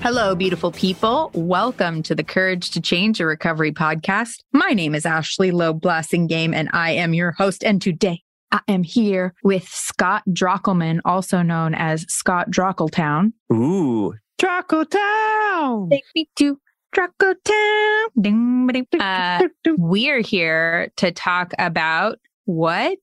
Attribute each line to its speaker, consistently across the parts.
Speaker 1: Hello, beautiful people. Welcome to the Courage to Change a Recovery podcast. My name is Ashley Loeb Blassingame, and I am your host. And today I am here with Scott Drockelman, also known as Scott Drockeltown.
Speaker 2: Ooh, Drockeltown.
Speaker 1: Take me to Drockeltown. Uh, we're here to talk about what?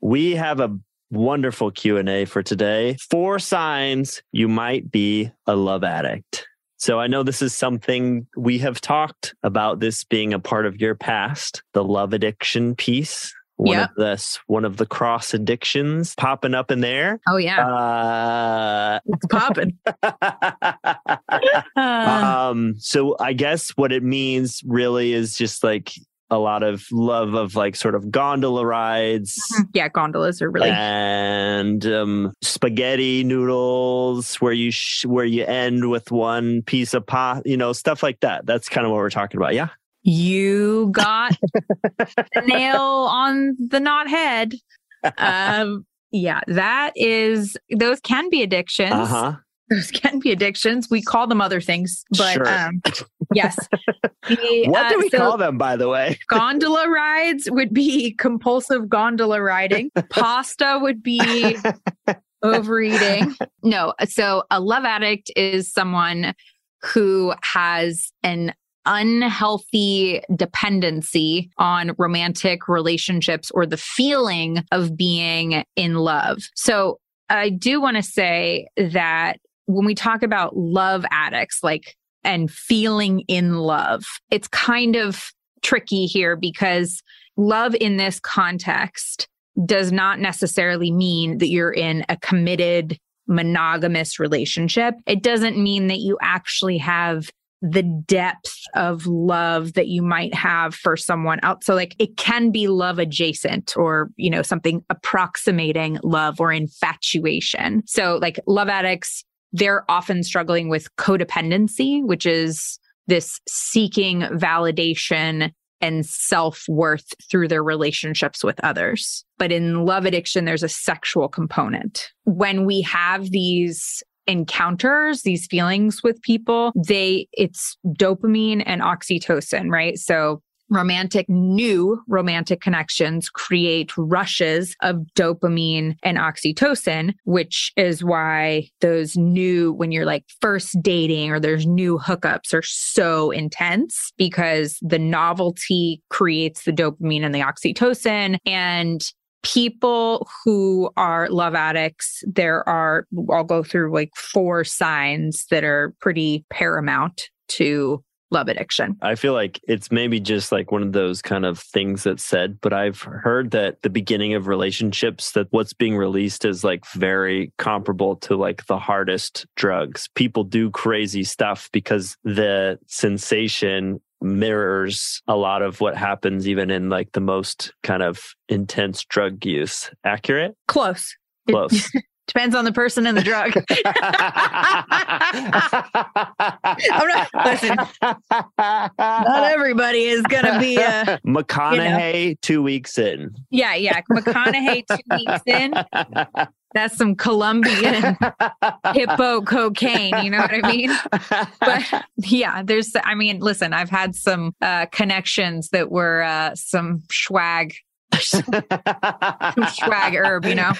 Speaker 2: We have a wonderful Q&A for today. Four signs you might be a love addict. So I know this is something we have talked about this being a part of your past, the love addiction piece. One
Speaker 1: Yep.
Speaker 2: of this, one of the cross addictions popping up in there.
Speaker 1: Oh, yeah.
Speaker 2: Uh,
Speaker 1: it's popping.
Speaker 2: Um, so I guess what it means really is just like a lot of love of like sort of gondola rides
Speaker 1: yeah, gondolas are really.
Speaker 2: and um, spaghetti noodles where you sh- where you end with one piece of pot, you know, stuff like that. That's kind of what we're talking about. Yeah.
Speaker 1: You got the nail on the knot head. Um, yeah, that is, those can be addictions.
Speaker 2: Uh huh.
Speaker 1: Those can be addictions. We call them other things, but
Speaker 2: Sure.
Speaker 1: um, yes. The,
Speaker 2: What
Speaker 1: uh,
Speaker 2: do we
Speaker 1: so
Speaker 2: call them, by the way?
Speaker 1: Gondola rides would be compulsive gondola riding. Pasta would be overeating. No, so a love addict is someone who has an unhealthy dependency on romantic relationships or the feeling of being in love. So I do want to say that when we talk about love addicts, like, and feeling in love, it's kind of tricky here because love in this context does not necessarily mean that you're in a committed monogamous relationship. It doesn't mean that you actually have the depth of love that you might have for someone else. So like it can be love adjacent or, you know, something approximating love or infatuation. So like love addicts, they're often struggling with codependency, which is this seeking validation and self worth through their relationships with others. But in love addiction, there's a sexual component. When we have these encounters, these feelings with people, they, it's dopamine and oxytocin, right? So romantic, new romantic connections create rushes of dopamine and oxytocin, which is why those new, when you're like first dating or there's new hookups are so intense because the novelty creates the dopamine and the oxytocin. And people who are love addicts, there are, I'll go through like four signs that are pretty paramount to love addiction.
Speaker 2: I feel like it's maybe just like one of those kind of things that's said, but I've heard that the beginning of relationships, that what's being released is like very comparable to like the hardest drugs. People do crazy stuff because the sensation mirrors a lot of what happens even in like the most kind of intense drug use. Accurate?
Speaker 1: Close.
Speaker 2: Close.
Speaker 1: Depends on the person and the drug. I'm not, listen, not everybody is going to be a,
Speaker 2: McConaughey two weeks in.
Speaker 1: yeah, yeah. McConaughey two weeks in, that's some Colombian hippo cocaine. You know what I mean? But yeah, there's, I mean, listen, I've had some uh, connections that were uh, some swag, swag herb, you know?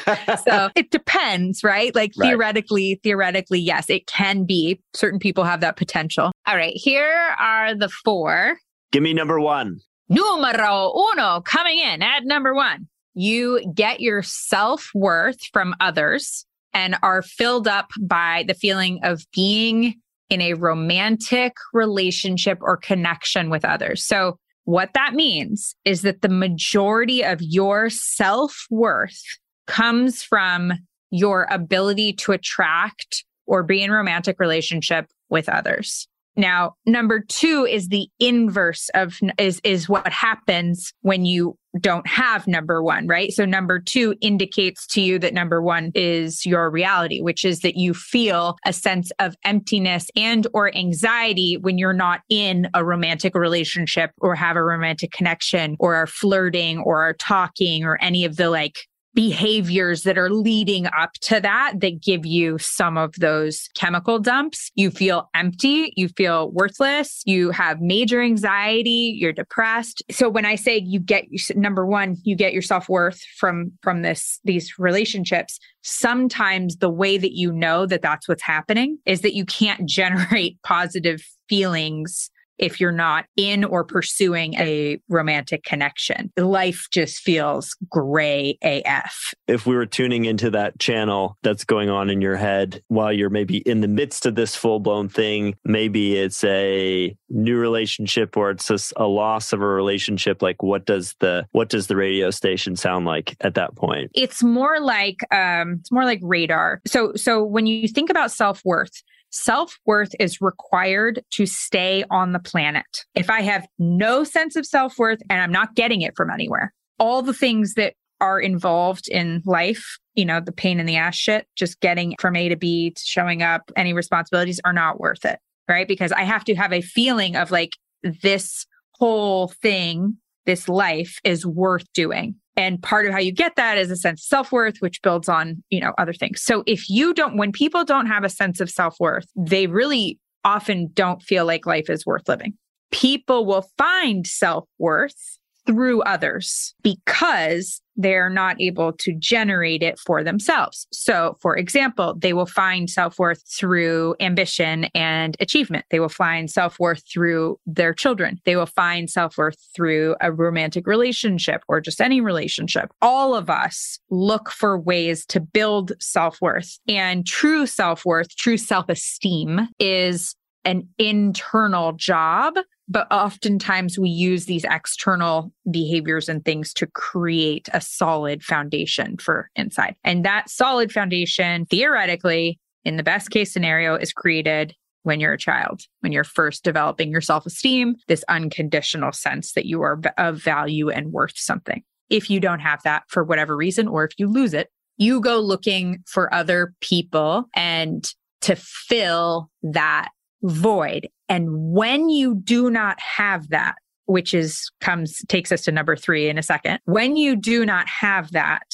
Speaker 1: So it depends, right? Like
Speaker 2: Right.
Speaker 1: theoretically, theoretically, yes, it can be. Certain people have that potential. All right, here are the four.
Speaker 2: Give me number one.
Speaker 1: Numero uno coming in at number one. You get your self worth from others and are filled up by the feeling of being in a romantic relationship or connection with others. So, what that means is that the majority of your self worth comes from your ability to attract or be in romantic relationship with others. Now, number two is the inverse of is is what happens when you don't have number one, right? So number two indicates to you that number one is your reality, which is that you feel a sense of emptiness and or anxiety when you're not in a romantic relationship or have a romantic connection or are flirting or are talking or any of the like behaviors that are leading up to that that give you some of those chemical dumps. You feel empty, you feel worthless, you have major anxiety, you're depressed. So when I say you get number 1, you get your self-worth from from this these relationships, sometimes the way that you know that that's what's happening is that you can't generate positive feelings if you're not in or pursuing a romantic connection. Life just feels gray AF.
Speaker 2: If we were tuning into that channel that's going on in your head while you're maybe in the midst of this full blown thing, maybe it's a new relationship or it's just a loss of a relationship. Like what does the what does the radio station sound like at that point?
Speaker 1: It's more like um it's more like radar. So so when you think about self-worth, Self worth is required to stay on the planet. If I have no sense of self worth and I'm not getting it from anywhere, all the things that are involved in life, you know, the pain in the ass shit, just getting from A to B to showing up, any responsibilities are not worth it. Right. Because I have to have a feeling of like this whole thing, this life is worth doing. And part of how you get that is a sense of self-worth, which builds on, you know, other things. So if you don't, when people don't have a sense of self-worth, they really often don't feel like life is worth living. People will find self-worth through others because they're not able to generate it for themselves. So, for example, they will find self worth through ambition and achievement. They will find self worth through their children. They will find self worth through a romantic relationship or just any relationship. All of us look for ways to build self worth. And true self worth, true self esteem is an internal job but oftentimes we use these external behaviors and things to create a solid foundation for inside. And that solid foundation, theoretically, in the best case scenario, is created when you're a child, when you're first developing your self esteem, this unconditional sense that you are of value and worth something. If you don't have that for whatever reason, or if you lose it, you go looking for other people and to fill that void. And when you do not have that, which is comes takes us to number 3 in a second. When you do not have that,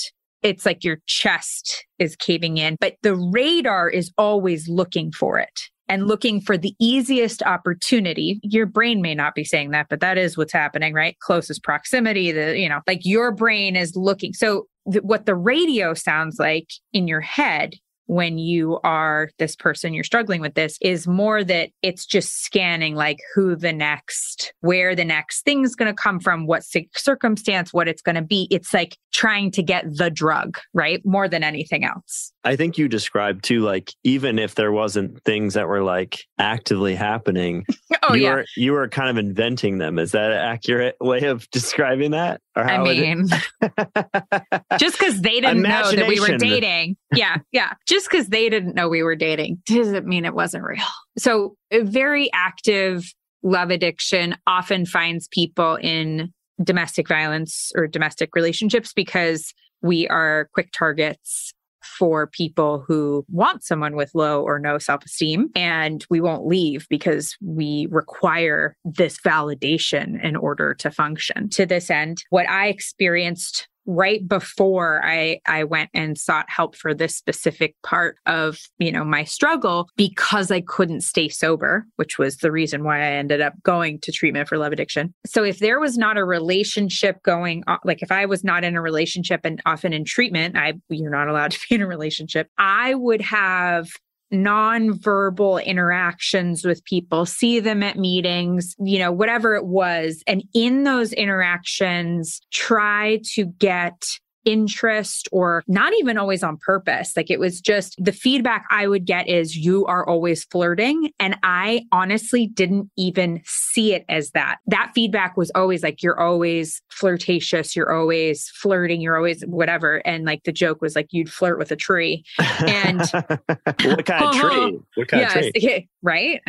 Speaker 1: it's like your chest is caving in, but the radar is always looking for it and looking for the easiest opportunity. Your brain may not be saying that, but that is what's happening, right? Closest proximity, the, you know, like your brain is looking. So th- what the radio sounds like in your head when you are this person you're struggling with this is more that it's just scanning like who the next where the next thing's going to come from what circumstance what it's going to be. It's like trying to get the drug right? More than anything else.
Speaker 2: I think you described too like even if there wasn't things that were like actively happening
Speaker 1: oh
Speaker 2: you
Speaker 1: yeah.
Speaker 2: were you were kind of inventing them. Is that an accurate way of describing that?
Speaker 1: Or how I mean, just because they didn't know that we were dating. Yeah. Yeah. Just because they didn't know we were dating doesn't mean it wasn't real. So, a very active love addiction often finds people in domestic violence or domestic relationships because we are quick targets for people who want someone with low or no self esteem. And we won't leave because we require this validation in order to function. To this end, what I experienced right before I I went and sought help for this specific part of, you know, my struggle because I couldn't stay sober, which was the reason why I ended up going to treatment for love addiction. So if there was not a relationship going on, like if I was not in a relationship and often in treatment, I you're not allowed to be in a relationship, I would have nonverbal interactions with people, see them at meetings, you know, whatever it was. And in those interactions, try to get interest or not even always on purpose. Like it was just the feedback I would get is you are always flirting. And I honestly didn't even see it as that. That feedback was always like, you're always flirtatious. You're always flirting. You're always whatever. And like the joke was like, you'd flirt with a tree. And
Speaker 2: what kind of tree? What kind yes, of tree?
Speaker 1: right?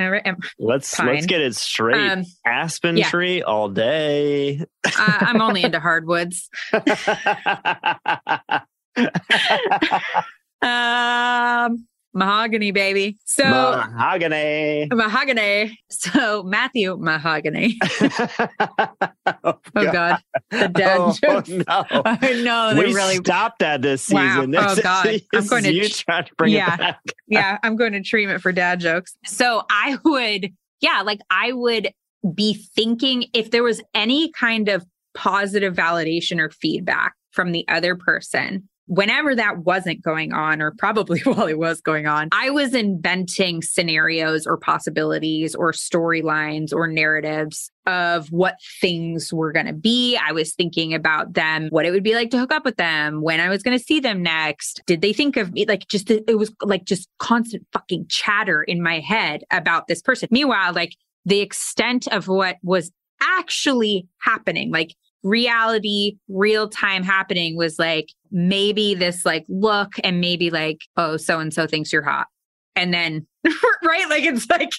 Speaker 2: Let's Fine. let's get it straight. Um, Aspen yeah. tree all day.
Speaker 1: uh, I'm only into hardwoods. um, mahogany, baby. So
Speaker 2: mahogany,
Speaker 1: mahogany. So Matthew mahogany. oh, oh God, the dead oh, jokes. No, I know
Speaker 2: they
Speaker 1: we really
Speaker 2: stopped that this season.
Speaker 1: Wow.
Speaker 2: This
Speaker 1: oh God,
Speaker 2: is,
Speaker 1: I'm going to
Speaker 2: you trying to bring
Speaker 1: yeah,
Speaker 2: it back.
Speaker 1: yeah, I'm going to treatment for dad jokes. So I would, yeah, like I would be thinking if there was any kind of positive validation or feedback from the other person whenever that wasn't going on, or probably while it was going on, I was inventing scenarios or possibilities or storylines or narratives of what things were going to be. I was thinking about them, what it would be like to hook up with them, when I was going to see them next. Did they think of me? Like, just, it was like just constant fucking chatter in my head about this person. Meanwhile, like, the extent of what was actually happening, like reality, real time happening was like maybe this like look and maybe like, oh, so and so thinks you're hot. And then, right? Like it's like,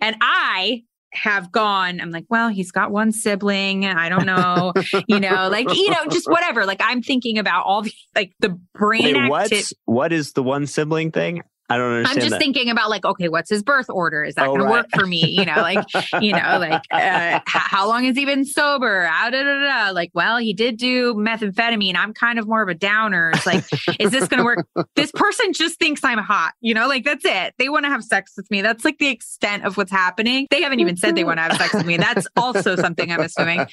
Speaker 1: and I have gone, I'm like, well, he's got one sibling. I don't know, you know, like, you know, just whatever. Like I'm thinking about all the, like the brain.
Speaker 2: Wait, what's, what is the one sibling thing? I don't understand.
Speaker 1: I'm just
Speaker 2: that.
Speaker 1: thinking about like, okay, what's his birth order? Is that oh, going right. to work for me? You know, like, you know, like, uh, how long has he been sober? How da, da, da, Like, well, he did do methamphetamine. I'm kind of more of a downer. It's like, is this going to work? This person just thinks I'm hot. You know, like that's it. They want to have sex with me. That's like the extent of what's happening. They haven't even said they want to have sex with me. That's also something I'm assuming.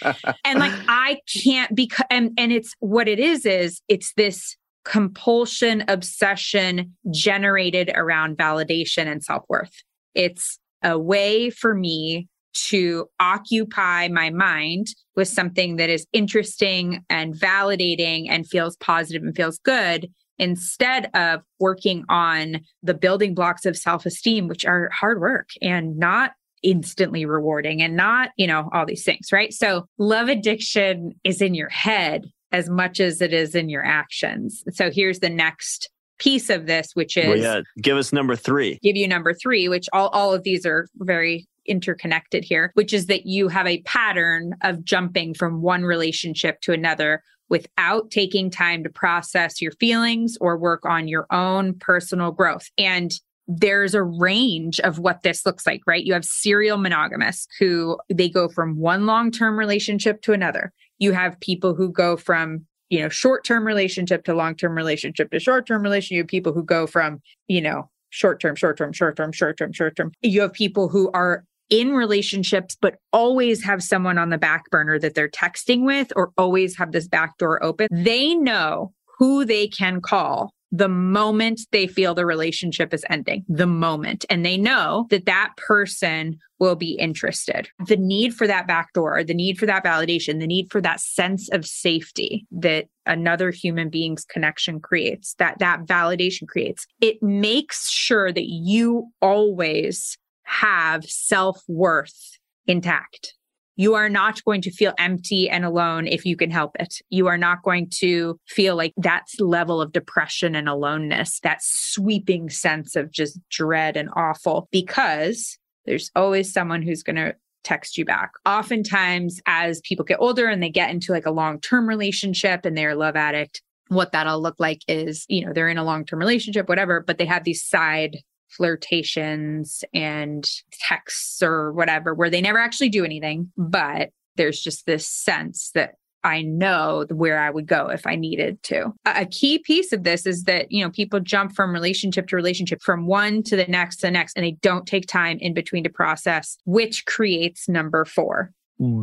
Speaker 1: And like, I can't because, and and it's what it is. Is it's this compulsion obsession generated around validation and self worth. It's a way for me to occupy my mind with something that is interesting and validating and feels positive and feels good instead of working on the building blocks of self esteem, which are hard work and not instantly rewarding and not, you know, all these things, right? So love addiction is in your head as much as it is in your actions. So here's the next piece of this, which is well, yeah,
Speaker 2: give us number three.
Speaker 1: Give you number three, which all, all of these are very interconnected here, which is that you have a pattern of jumping from one relationship to another without taking time to process your feelings or work on your own personal growth. And there's a range of what this looks like, right? You have serial monogamists who they go from one long term relationship to another you have people who go from you know short-term relationship to long-term relationship to short-term relationship. You have people who go from you know short-term short-term short-term short-term short-term. You have people who are in relationships but always have someone on the back burner that they're texting with or always have this back door open. They know who they can call the moment they feel the relationship is ending, the moment. And they know that that person will be interested. The need for that backdoor, the need for that validation, the need for that sense of safety that another human being's connection creates, that that validation creates, it makes sure that you always have self worth intact. You are not going to feel empty and alone if you can help it. You are not going to feel like that level of depression and aloneness, that sweeping sense of just dread and awful, because there's always someone who's going to text you back. Oftentimes, as people get older and they get into like a long term relationship and they're a love addict, what that'll look like is, you know, they're in a long term relationship, whatever, but they have these side flirtations and texts or whatever where they never actually do anything, but there's just this sense that I know where I would go if I needed to. A key piece of this is that, you know, people jump from relationship to relationship, from one to the next to the next, and they don't take time in between to process, which creates number four,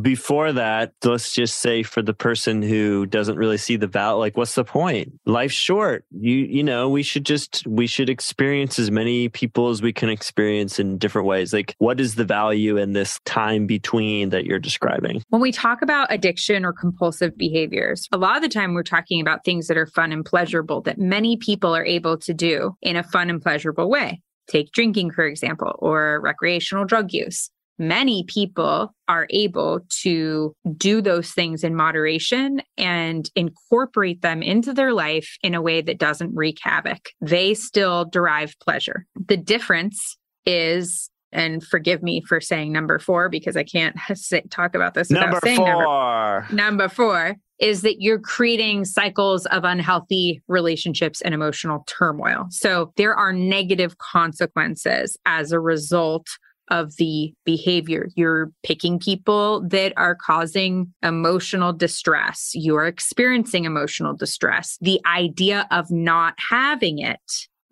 Speaker 2: before that, let's just say for the person who doesn't really see the value, like what's the point? Life's short. You you know, we should just we should experience as many people as we can experience in different ways. Like what is the value in this time between that you're describing?
Speaker 1: When we talk about addiction or compulsive behaviors, a lot of the time we're talking about things that are fun and pleasurable that many people are able to do in a fun and pleasurable way. Take drinking, for example, or recreational drug use many people are able to do those things in moderation and incorporate them into their life in a way that doesn't wreak havoc. They still derive pleasure. The difference is and forgive me for saying number four because I can't sit, talk about this without
Speaker 2: Number
Speaker 1: saying
Speaker 2: four.
Speaker 1: number number four is that you're creating cycles of unhealthy relationships and emotional turmoil. So there are negative consequences as a result of the behavior. You're picking people that are causing emotional distress. You're experiencing emotional distress. The idea of not having it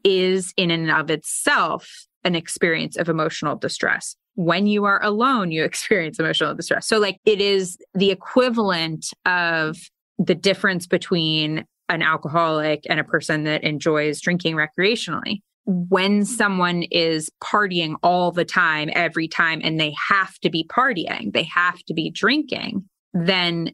Speaker 1: is in and of itself an experience of emotional distress. When you are alone, you experience emotional distress. So, like, it is the equivalent of the difference between an alcoholic and a person that enjoys drinking recreationally. When someone is partying all the time, every time, and they have to be partying, they have to be drinking, then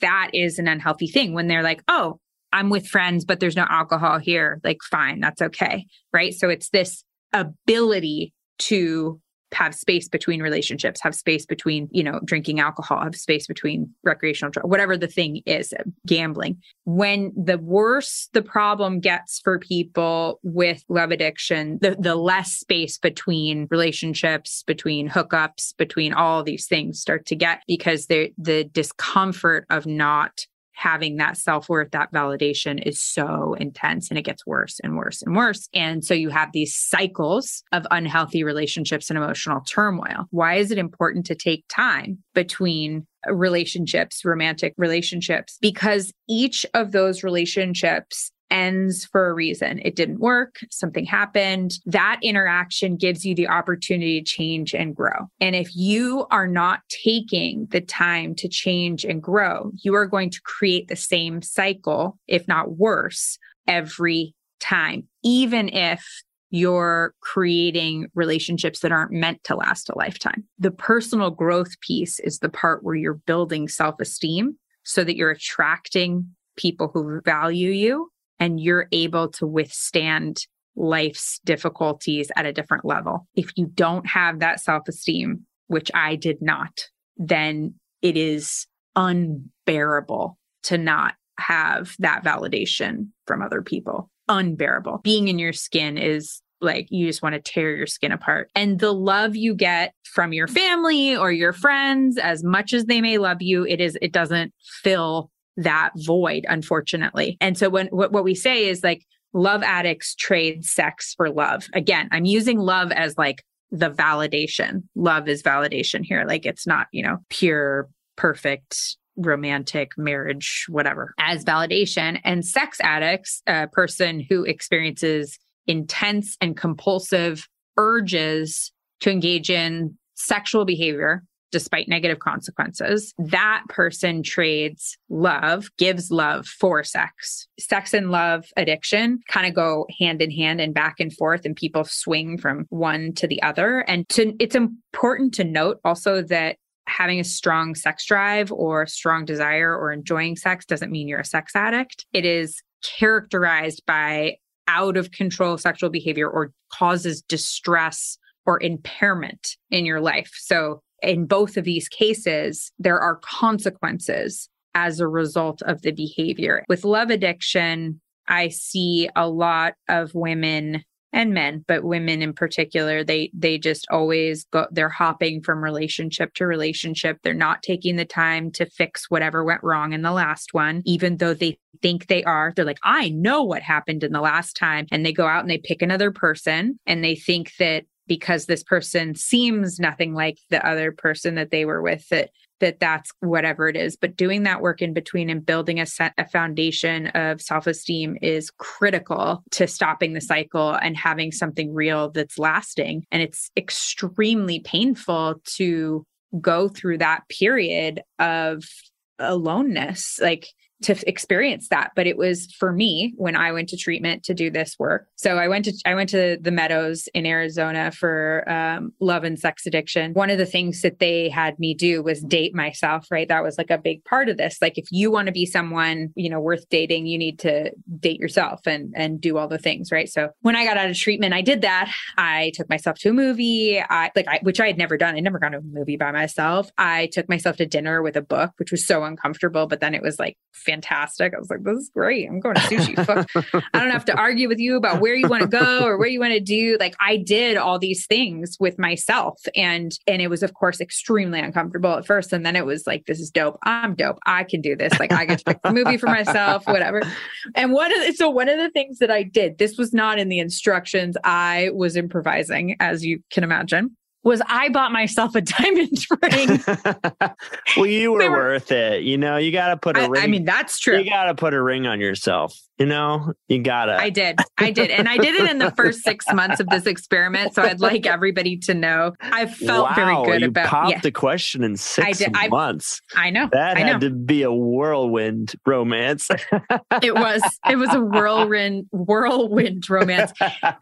Speaker 1: that is an unhealthy thing. When they're like, oh, I'm with friends, but there's no alcohol here, like, fine, that's okay. Right. So it's this ability to have space between relationships, have space between, you know, drinking alcohol, have space between recreational, whatever the thing is, gambling. When the worse the problem gets for people with love addiction, the, the less space between relationships, between hookups, between all these things start to get because the the discomfort of not having that self worth, that validation is so intense and it gets worse and worse and worse. And so you have these cycles of unhealthy relationships and emotional turmoil. Why is it important to take time between relationships, romantic relationships? Because each of those relationships ends for a reason. It didn't work, something happened. That interaction gives you the opportunity to change and grow. And if you are not taking the time to change and grow, you are going to create the same cycle, if not worse, every time, even if you're creating relationships that aren't meant to last a lifetime. The personal growth piece is the part where you're building self esteem so that you're attracting people who value you and you're able to withstand life's difficulties at a different level. If you don't have that self esteem, which I did not, then it is unbearable to not have that validation from other people. Unbearable. Being in your skin is like you just want to tear your skin apart. And the love you get from your family or your friends, as much as they may love you, it is, it doesn't fill that void, unfortunately. And so when what, what we say is like love addicts trade sex for love. Again, I'm using love as like the validation. Love is validation here. Like it's not, you know, pure, perfect romantic marriage, whatever, as validation. And sex addicts, a person who experiences intense and compulsive urges to engage in sexual behavior despite negative consequences, that person trades love, gives love for sex. Sex and love addiction kind of go hand in hand and back and forth, and people swing from one to the other. And to, it's important to note also that having a strong sex drive or strong desire or enjoying sex doesn't mean you're a sex addict. It is characterized by out of control sexual behavior or causes distress or impairment in your life. So in both of these cases, there are consequences as a result of the behavior. With love addiction, I see a lot of women and men but women in particular they they just always go they're hopping from relationship to relationship. They're not taking the time to fix whatever went wrong in the last one even though they think they are. They're like i know what happened in the last time. And they go out and they pick another person and they think that because this person seems nothing like the other person that they were with that that that's whatever it is. But doing that work in between and building a set a foundation of self-esteem is critical to stopping the cycle and having something real that's lasting. And it's extremely painful to go through that period of aloneness. Like to experience that but it was for me when i went to treatment to do this work. So i went to i went to the meadows in arizona for um, love and sex addiction. One of the things that they had me do was date myself right? That was like a big part of this. Like if you want to be someone you know worth dating you need to date yourself and and do all the things right? So when i got out of treatment i did that. I took myself to a movie. I like I, which i had never done. I'd never gone to a movie by myself. I took myself to dinner with a book which was so uncomfortable but then it was like fantastic. I was like, this is great. I'm going to sushi. I don't have to argue with you about where you want to go or where you want to do. Like I did all these things with myself. And and it was of course extremely uncomfortable at first. And then it was like, this is dope. I'm dope. I can do this. Like I get to pick the movie for myself, whatever. And one of the, so one of the things that I did, this was not in the instructions. I was improvising, as you can imagine was I bought myself a diamond ring.
Speaker 2: well, you were, were, worth it. You know, you got to put a
Speaker 1: I,
Speaker 2: ring.
Speaker 1: I mean, that's true.
Speaker 2: You got to put a ring on yourself. You know, you got to.
Speaker 1: I did. I did. And I did it in the first six months of this experiment. So I'd like everybody to know I felt
Speaker 2: wow,
Speaker 1: very good about it.
Speaker 2: you
Speaker 1: about
Speaker 2: popped
Speaker 1: yeah.
Speaker 2: the question in six
Speaker 1: I did.
Speaker 2: months.
Speaker 1: I, I know.
Speaker 2: That
Speaker 1: I
Speaker 2: had
Speaker 1: know.
Speaker 2: to be a whirlwind romance.
Speaker 1: it was. It was a whirlwind, whirlwind romance.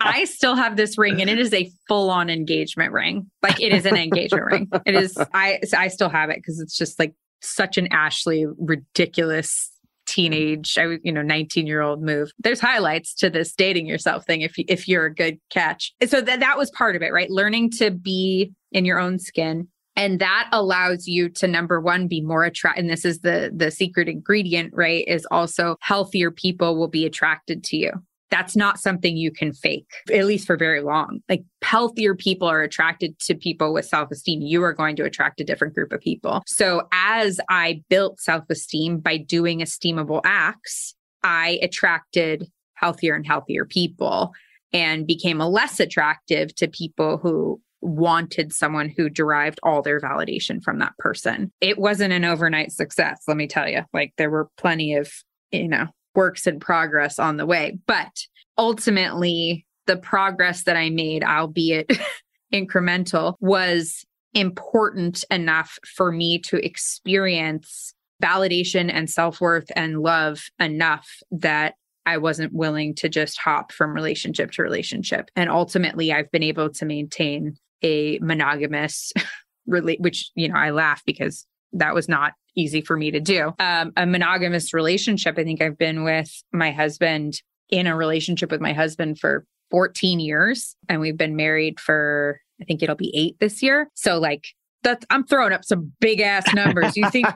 Speaker 1: I still have this ring and it is a full on engagement ring. Like it is an engagement ring. It is. I I still have it because it's just like such an Ashley ridiculous teenage, I you know, 19 year old move. There's highlights to this dating yourself thing if you, if you're a good catch. So that that was part of it, right? Learning to be in your own skin. And that allows you to number one, be more attract. And this is the the secret ingredient, right? Is also healthier people will be attracted to you that's not something you can fake, at least for very long. Like healthier people are attracted to people with self esteem. You are going to attract a different group of people. So as I built self esteem by doing esteemable acts, I attracted healthier and healthier people and became less attractive to people who wanted someone who derived all their validation from that person. It wasn't an overnight success, let me tell you. Like there were plenty of, you know, works in progress on the way. But ultimately, the progress that I made, albeit incremental, was important enough for me to experience validation and self worth and love enough that I wasn't willing to just hop from relationship to relationship. And ultimately, I've been able to maintain a monogamous, which, you know, I laugh because that was not easy for me to do. Um, a monogamous relationship. I think I've been with my husband in a relationship with my husband for 14 years, and we've been married for, I think it'll be eight this year. So, like, that's I'm throwing up some big ass numbers. You think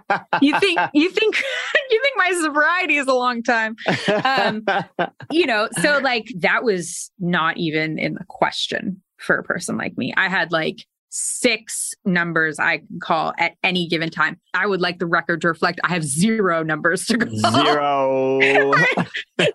Speaker 1: you think you think you think my sobriety is a long time. Um, you know, so like that was not even in the question for a person like me. I had like six numbers I can call at any given time. I would like the record to reflect I have zero numbers to
Speaker 2: call. Zero.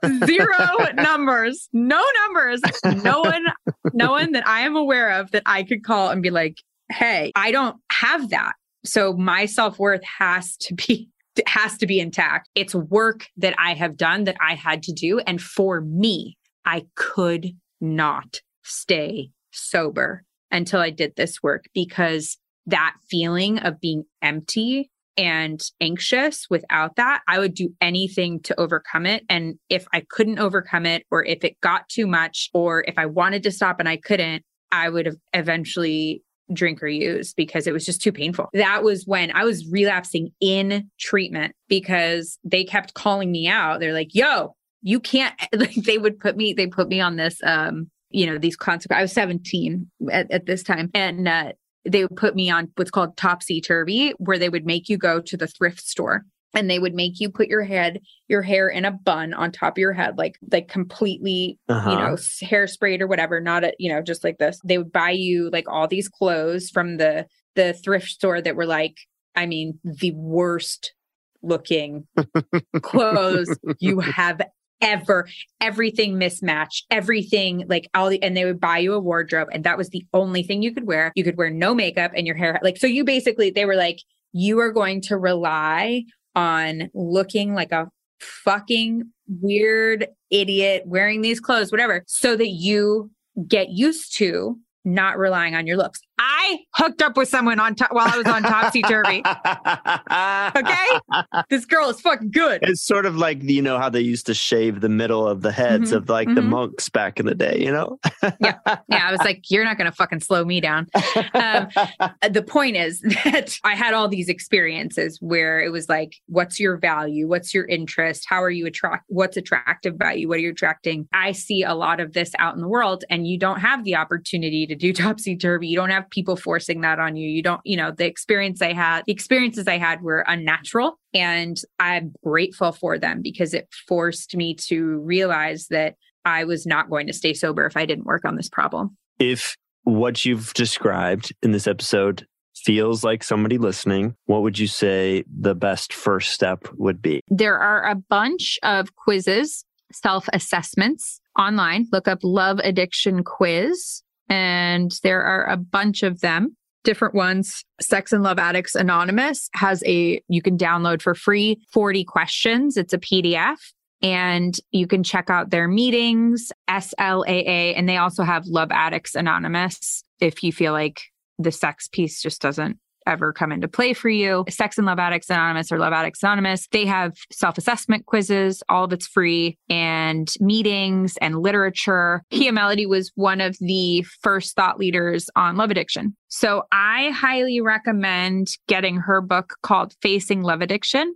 Speaker 1: zero numbers. No numbers. No one, no one that I am aware of that I could call and be like, hey, I don't have that. So my self-worth has to be has to be intact. It's work that I have done that I had to do. And for me, I could not stay sober until I did this work because that feeling of being empty and anxious without that, I would do anything to overcome it. And if I couldn't overcome it, or if it got too much, or if I wanted to stop and I couldn't, I would have eventually drink or use because it was just too painful. That was when I was relapsing in treatment because they kept calling me out. They're like, yo, you can't like they would put me they put me on this um you know these consequences. I was 17 at, at this time, and uh, they would put me on what's called topsy turvy, where they would make you go to the thrift store and they would make you put your head your hair in a bun on top of your head like like completely uh-huh. you know hairsprayed or whatever not a you know just like this they would buy you like all these clothes from the the thrift store that were like i mean the worst looking clothes you have ever everything mismatched everything like all the and they would buy you a wardrobe and that was the only thing you could wear you could wear no makeup and your hair like so you basically they were like you are going to rely on looking like a fucking weird idiot wearing these clothes whatever so that you get used to not relying on your looks. I hooked up with someone on top while I was on topsy turvy. okay, this girl is fucking good.
Speaker 2: It's sort of like you know how they used to shave the middle of the heads mm-hmm. of like mm-hmm. the monks back in the day. You know?
Speaker 1: yeah, yeah. I was like, you're not going to fucking slow me down. Um, the point is that I had all these experiences where it was like, what's your value? What's your interest? How are you attract? What's attractive about you? What are you attracting? I see a lot of this out in the world, and you don't have the opportunity to do topsy turvy. You don't have have people forcing that on you. You don't, you know, the experience I had, the experiences I had were unnatural. And I'm grateful for them because it forced me to realize that I was not going to stay sober if I didn't work on this problem.
Speaker 2: If what you've described in this episode feels like somebody listening, what would you say the best first step would be?
Speaker 1: There are a bunch of quizzes, self assessments online. Look up Love Addiction Quiz, and there are a bunch of them. Different ones. Sex and Love Addicts Anonymous has a, you can download for free 40 questions. It's a PDF and you can check out their meetings, SLAA, and they also have Love Addicts Anonymous if you feel like the sex piece just doesn't ever come into play for you. Sex and Love Addicts Anonymous or Love Addicts Anonymous, they have self assessment quizzes, all of it's free, and meetings and literature. Pia Mellody was one of the first thought leaders on love addiction. So I highly recommend getting her book called Facing Love Addiction.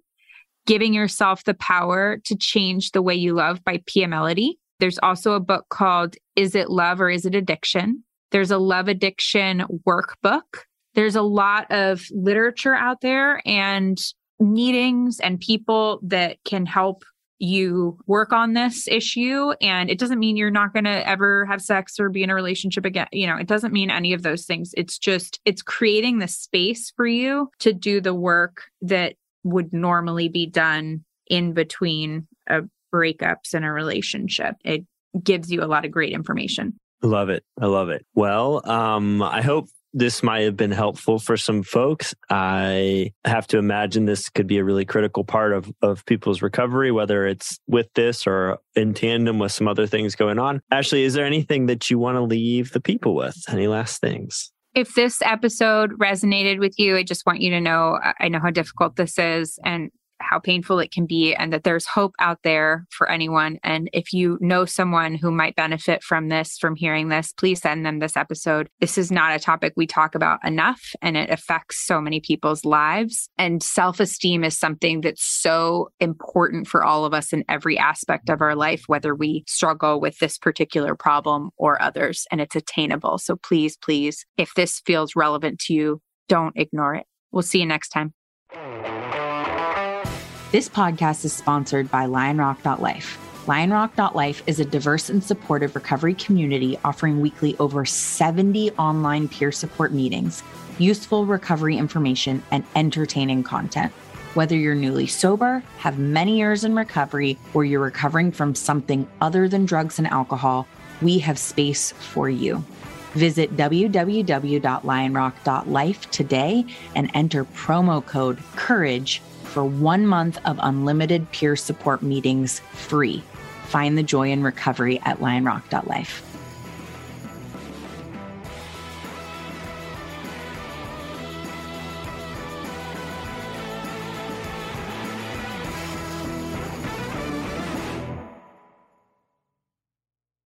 Speaker 1: Giving Yourself the Power to Change the Way You Love by Pia Mellody. There's also a book called Is It Love or Is It Addiction? There's a love addiction workbook. There's a lot of literature out there and meetings and people that can help you work on this issue and it doesn't mean you're not going to ever have sex or be in a relationship again you know it doesn't mean any of those things it's just it's creating the space for you to do the work that would normally be done in between a breakups and a relationship it gives you a lot of great information
Speaker 2: Love it. I love it. Well, um, I hope this might have been helpful for some folks. I have to imagine this could be a really critical part of, of people's recovery, whether it's with this or in tandem with some other things going on. Ashley, is there anything that you want to leave the people with? Any last things?
Speaker 1: If this episode resonated with you, I just want you to know I know how difficult this is. And how painful it can be and that there's hope out there for anyone. And if you know someone who might benefit from this, from hearing this, please send them this episode. This is not a topic we talk about enough and it affects so many people's lives. And self esteem is something that's so important for all of us in every aspect of our life, whether we struggle with this particular problem or others, and it's attainable. So please, please, if this feels relevant to you, don't ignore it. We'll see you next time.
Speaker 3: This podcast is sponsored by lionrock.life. Lionrock.life is a diverse and supportive recovery community offering weekly over 70 online peer support meetings, useful recovery information, and entertaining content. Whether you're newly sober, have many years in recovery, or you're recovering from something other than drugs and alcohol, we have space for you. Visit www.lionrock.life today and enter promo code COURAGE for one month of unlimited peer support meetings free. Find the joy in recovery at lionrock.life.